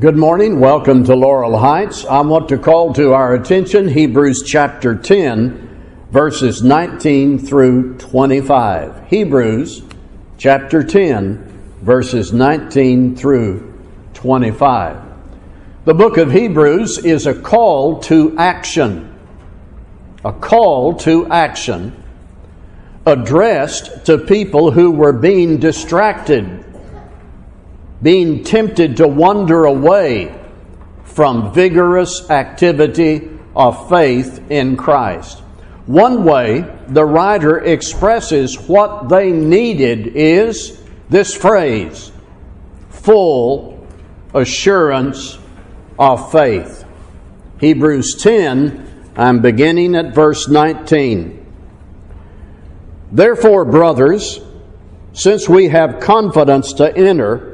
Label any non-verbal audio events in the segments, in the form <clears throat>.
Good morning. Welcome to Laurel Heights. I want to call to our attention Hebrews chapter 10, verses 19 through 25. Hebrews chapter 10, verses 19 through 25. The book of Hebrews is a call to action. A call to action addressed to people who were being distracted being tempted to wander away from vigorous activity of faith in Christ. One way the writer expresses what they needed is this phrase full assurance of faith. Hebrews 10, I'm beginning at verse 19. Therefore, brothers, since we have confidence to enter,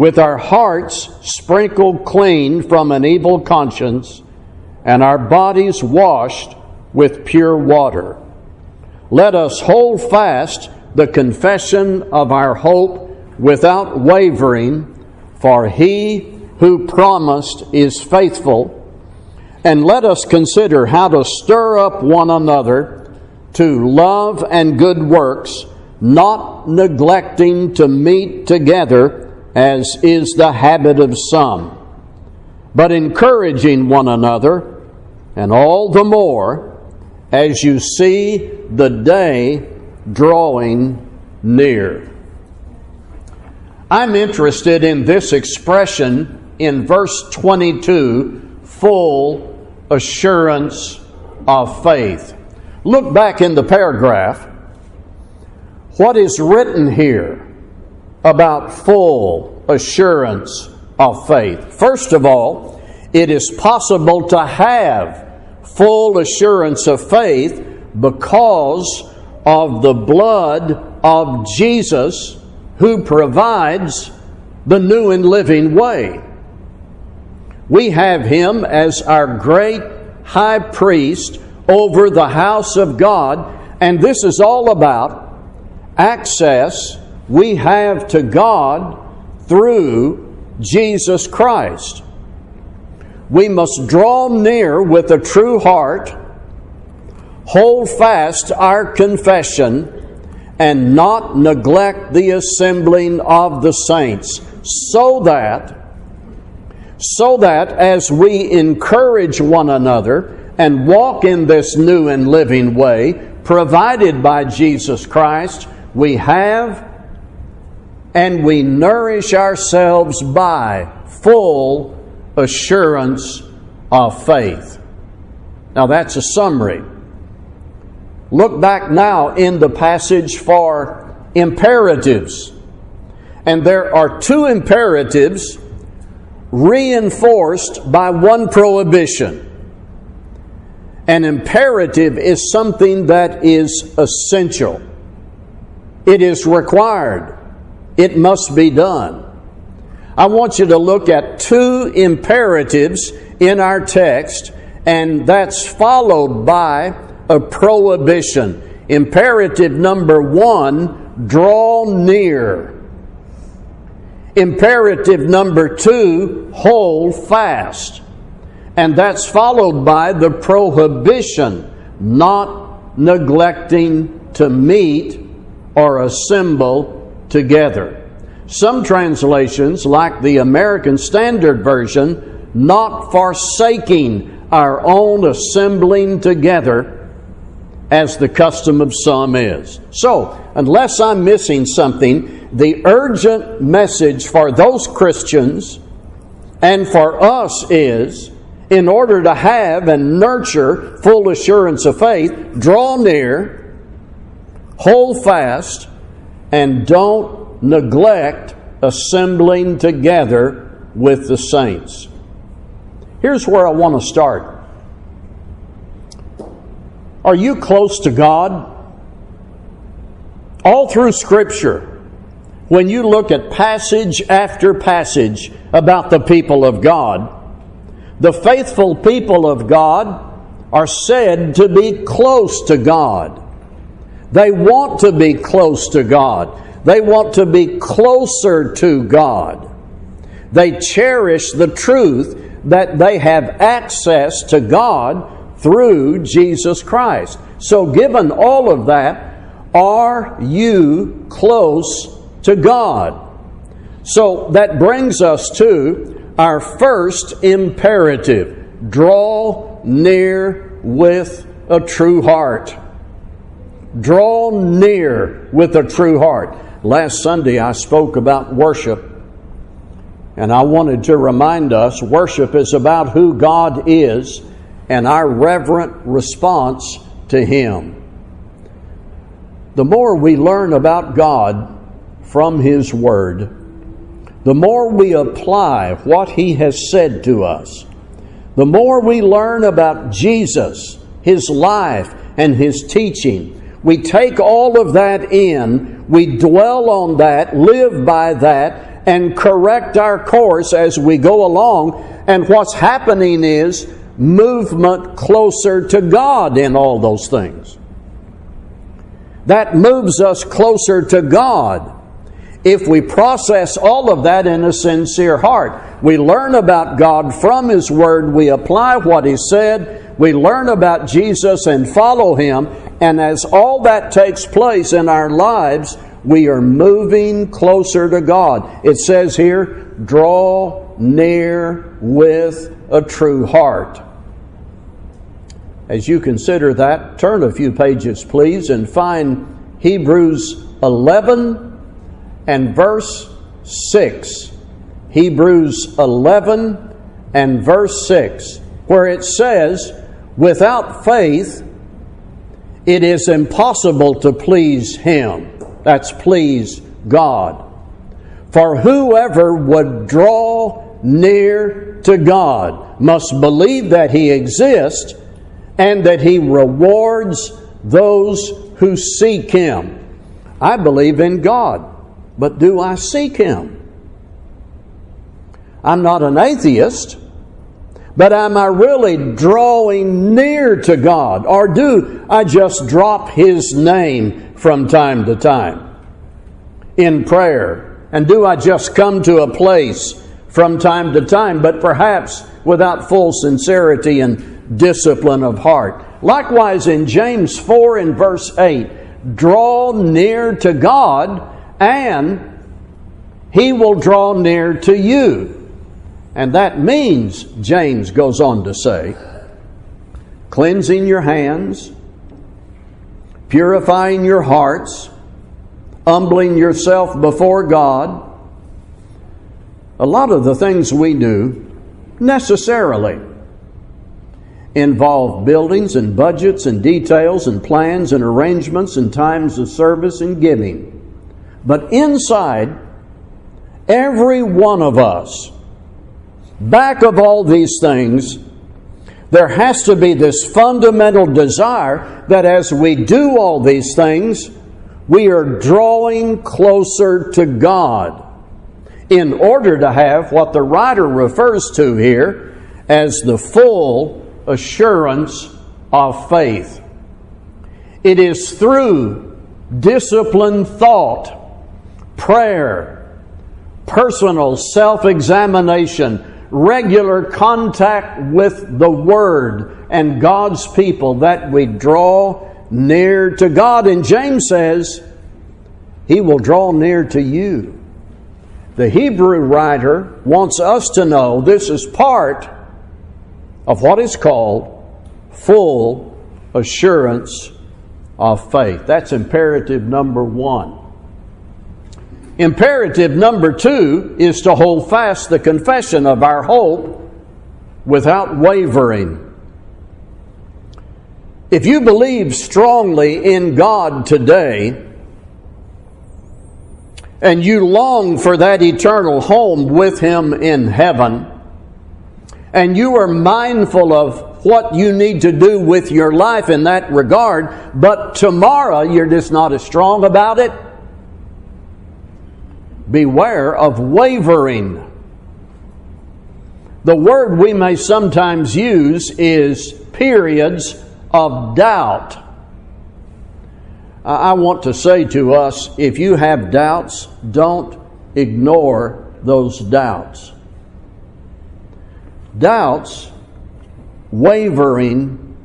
with our hearts sprinkled clean from an evil conscience and our bodies washed with pure water. Let us hold fast the confession of our hope without wavering, for he who promised is faithful. And let us consider how to stir up one another to love and good works, not neglecting to meet together as is the habit of some, but encouraging one another, and all the more as you see the day drawing near. I'm interested in this expression in verse 22 full assurance of faith. Look back in the paragraph. What is written here? About full assurance of faith. First of all, it is possible to have full assurance of faith because of the blood of Jesus who provides the new and living way. We have him as our great high priest over the house of God, and this is all about access we have to God through Jesus Christ. We must draw near with a true heart, hold fast our confession, and not neglect the assembling of the saints, so that so that as we encourage one another and walk in this new and living way provided by Jesus Christ, we have and we nourish ourselves by full assurance of faith. Now, that's a summary. Look back now in the passage for imperatives. And there are two imperatives reinforced by one prohibition. An imperative is something that is essential, it is required. It must be done. I want you to look at two imperatives in our text, and that's followed by a prohibition. Imperative number one draw near. Imperative number two hold fast. And that's followed by the prohibition not neglecting to meet or assemble together. Some translations, like the American Standard Version, not forsaking our own assembling together as the custom of some is. So, unless I'm missing something, the urgent message for those Christians and for us is in order to have and nurture full assurance of faith, draw near, hold fast, and don't neglect assembling together with the saints. Here's where I want to start. Are you close to God? All through Scripture, when you look at passage after passage about the people of God, the faithful people of God are said to be close to God. They want to be close to God. They want to be closer to God. They cherish the truth that they have access to God through Jesus Christ. So, given all of that, are you close to God? So that brings us to our first imperative draw near with a true heart. Draw near with a true heart. Last Sunday I spoke about worship, and I wanted to remind us worship is about who God is and our reverent response to Him. The more we learn about God from His Word, the more we apply what He has said to us, the more we learn about Jesus, His life, and His teaching, we take all of that in, we dwell on that, live by that, and correct our course as we go along. And what's happening is movement closer to God in all those things. That moves us closer to God. If we process all of that in a sincere heart, we learn about God from His Word, we apply what He said, we learn about Jesus and follow Him, and as all that takes place in our lives, we are moving closer to God. It says here, draw near with a true heart. As you consider that, turn a few pages, please, and find Hebrews 11 and verse 6. Hebrews 11 and verse 6, where it says, Without faith, it is impossible to please Him. That's please God. For whoever would draw near to God must believe that He exists and that He rewards those who seek Him. I believe in God, but do I seek Him? I'm not an atheist, but am I really drawing near to God? Or do I just drop His name from time to time in prayer? And do I just come to a place from time to time, but perhaps without full sincerity and discipline of heart. Likewise, in James 4 and verse 8, draw near to God, and He will draw near to you. And that means, James goes on to say, cleansing your hands, purifying your hearts, humbling yourself before God. A lot of the things we do necessarily involve buildings and budgets and details and plans and arrangements and times of service and giving. But inside, every one of us, back of all these things, there has to be this fundamental desire that as we do all these things, we are drawing closer to God in order to have what the writer refers to here as the full assurance of faith. It is through disciplined thought, prayer, personal self examination, regular contact with the Word and God's people that we draw near to God. And James says, He will draw near to you. The Hebrew writer wants us to know this is part of what is called full assurance of faith. That's imperative number one. Imperative number two is to hold fast the confession of our hope without wavering. If you believe strongly in God today, and you long for that eternal home with Him in heaven, and you are mindful of what you need to do with your life in that regard, but tomorrow you're just not as strong about it. Beware of wavering. The word we may sometimes use is periods of doubt. I want to say to us if you have doubts, don't ignore those doubts. Doubts, wavering,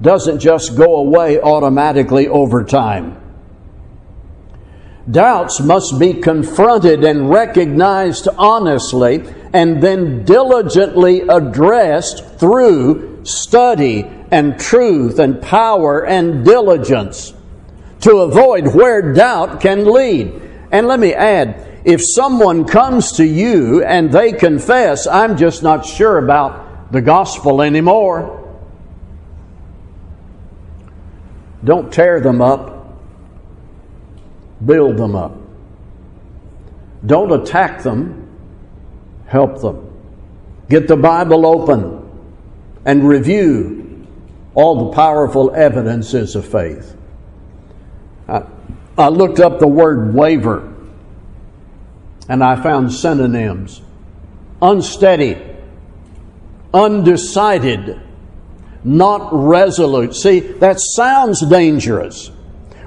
doesn't just go away automatically over time. Doubts must be confronted and recognized honestly and then diligently addressed through study and truth and power and diligence to avoid where doubt can lead. And let me add, if someone comes to you and they confess, I'm just not sure about the gospel anymore, don't tear them up build them up. Don't attack them, help them. Get the Bible open and review all the powerful evidences of faith. I, I looked up the word waver and I found synonyms unsteady, undecided, not resolute. See, that sounds dangerous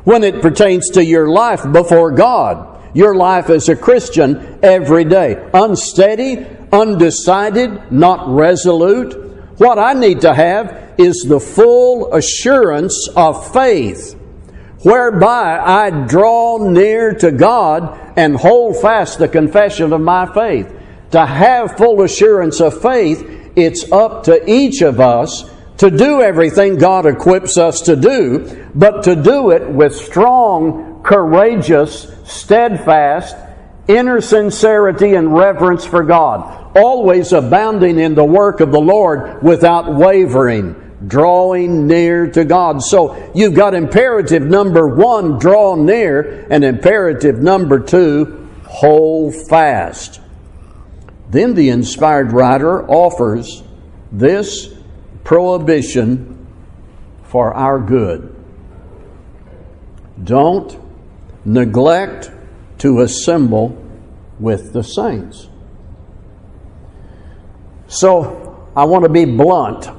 when it pertains to your life before God, your life as a Christian every day. Unsteady, undecided, not resolute. What I need to have is the full assurance of faith, whereby I draw near to God and hold fast the confession of my faith. To have full assurance of faith, it's up to each of us to do everything God equips us to do, but to do it with strong, courageous, steadfast, inner sincerity and reverence for God, always abounding in the work of the Lord without wavering, drawing near to God. So you've got imperative number one, draw near, and imperative number two, hold fast. Then the inspired writer offers this prohibition for our good. Don't neglect to assemble with the saints. So, I want to be blunt.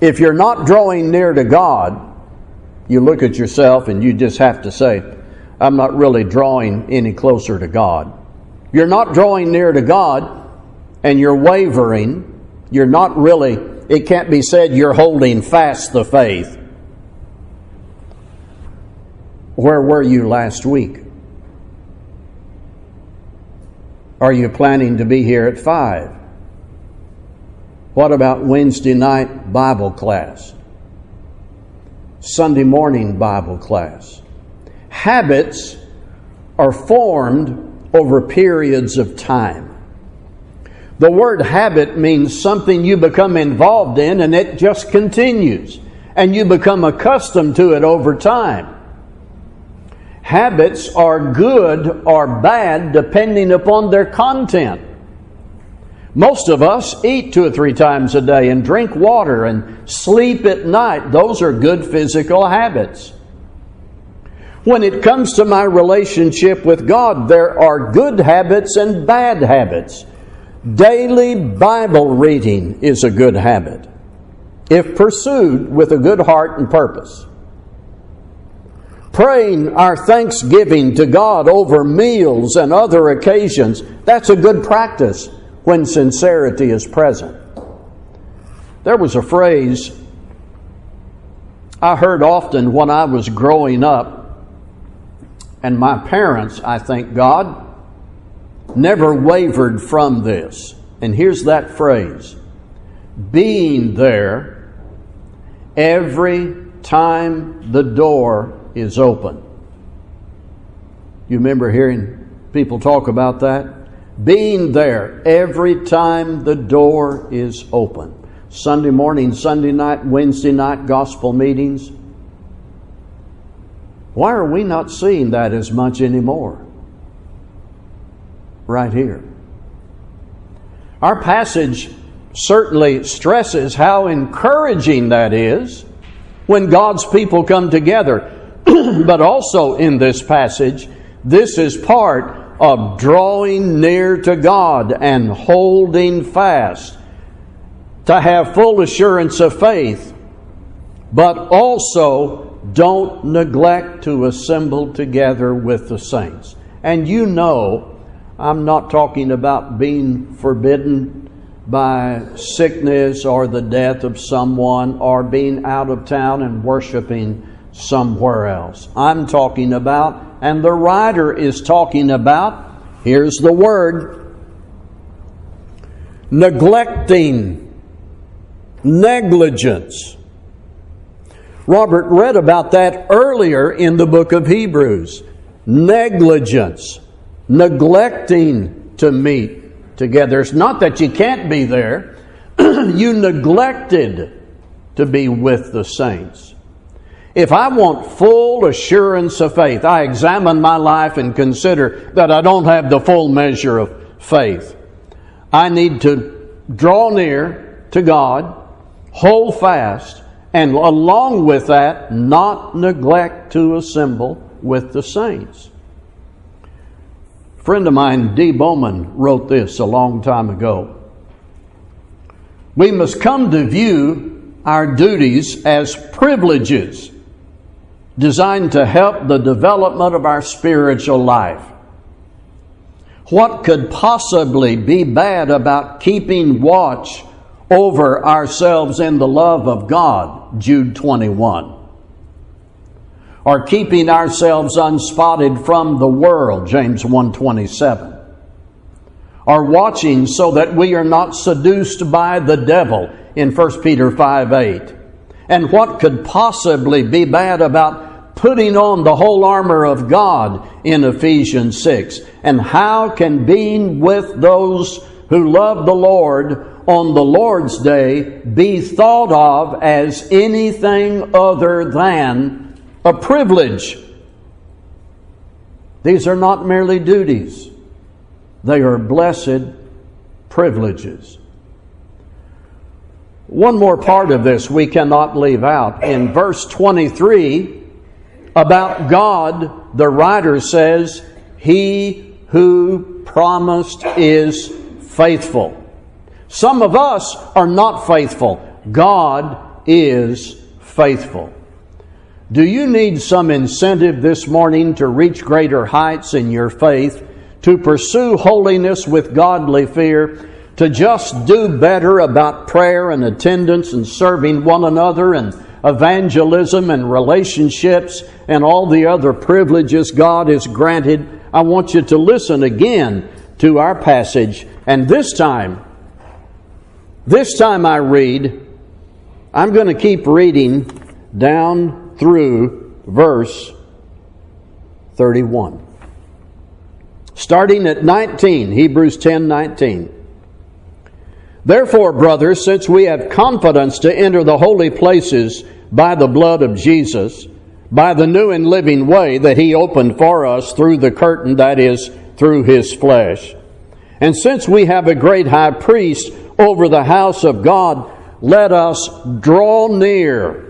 If you're not drawing near to God, you look at yourself and you just have to say, I'm not really drawing any closer to God. You're not drawing near to God and you're wavering you're not really, it can't be said you're holding fast the faith. Where were you last week? Are you planning to be here at 5? What about Wednesday night Bible class? Sunday morning Bible class? Habits are formed over periods of time. The word habit means something you become involved in and it just continues. And you become accustomed to it over time. Habits are good or bad depending upon their content. Most of us eat two or three times a day and drink water and sleep at night. Those are good physical habits. When it comes to my relationship with God, there are good habits and bad habits. Daily Bible reading is a good habit if pursued with a good heart and purpose. Praying our thanksgiving to God over meals and other occasions, that's a good practice when sincerity is present. There was a phrase I heard often when I was growing up, and my parents, I thank God, never wavered from this. And here's that phrase being there every time the door is open. You remember hearing people talk about that? Being there every time the door is open. Sunday morning, Sunday night, Wednesday night gospel meetings. Why are we not seeing that as much anymore? Right here. Our passage certainly stresses how encouraging that is when God's people come together. <clears throat> but also in this passage, this is part of drawing near to God and holding fast, to have full assurance of faith, but also don't neglect to assemble together with the saints. And you know, I'm not talking about being forbidden by sickness or the death of someone or being out of town and worshiping somewhere else. I'm talking about, and the writer is talking about, here's the word neglecting, negligence. Robert read about that earlier in the book of Hebrews. Negligence, neglecting to meet together. It's not that you can't be there, <clears throat> you neglected to be with the saints. If I want full assurance of faith, I examine my life and consider that I don't have the full measure of faith. I need to draw near to God, hold fast, and along with that, not neglect to assemble with the saints. Friend of mine, D. Bowman, wrote this a long time ago. We must come to view our duties as privileges designed to help the development of our spiritual life. What could possibly be bad about keeping watch over ourselves in the love of God? Jude 21 or keeping ourselves unspotted from the world, James 127. Or watching so that we are not seduced by the devil in 1 Peter 5 8. And what could possibly be bad about putting on the whole armor of God in Ephesians 6? And how can being with those who love the Lord on the Lord's day be thought of as anything other than a privilege. These are not merely duties, they are blessed privileges. One more part of this we cannot leave out. In verse 23, about God, the writer says, He who promised is faithful. Some of us are not faithful. God is faithful. Do you need some incentive this morning to reach greater heights in your faith, to pursue holiness with godly fear, to just do better about prayer and attendance and serving one another and evangelism and relationships and all the other privileges God has granted? I want you to listen again to our passage. And this time, this time I read, I'm going to keep reading down through verse 31. Starting at 19, Hebrews 10 19. Therefore, brothers, since we have confidence to enter the holy places by the blood of Jesus, by the new and living way that he opened for us through the curtain, that is, through his flesh. And since we have a great high priest over the house of God, let us draw near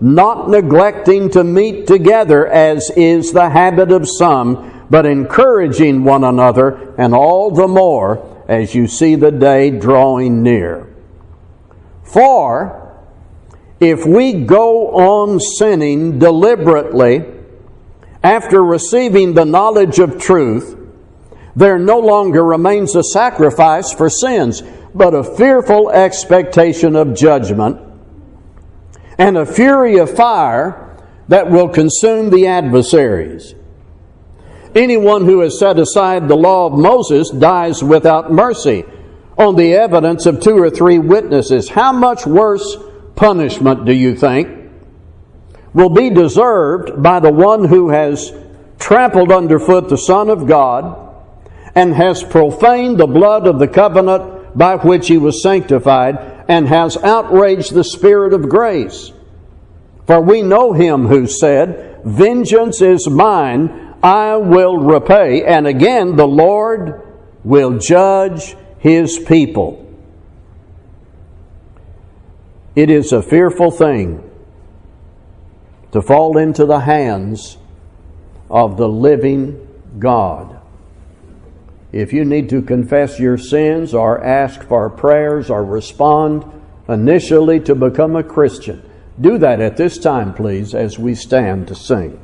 not neglecting to meet together as is the habit of some, but encouraging one another, and all the more as you see the day drawing near. For if we go on sinning deliberately after receiving the knowledge of truth, there no longer remains a sacrifice for sins, but a fearful expectation of judgment and a fury of fire that will consume the adversaries. Anyone who has set aside the law of Moses dies without mercy on the evidence of two or three witnesses. How much worse punishment do you think will be deserved by the one who has trampled underfoot the Son of God and has profaned the blood of the covenant by which he was sanctified and has outraged the Spirit of grace. For we know him who said, Vengeance is mine, I will repay. And again, the Lord will judge his people. It is a fearful thing to fall into the hands of the living God. If you need to confess your sins or ask for prayers or respond initially to become a Christian, do that at this time, please, as we stand to sing.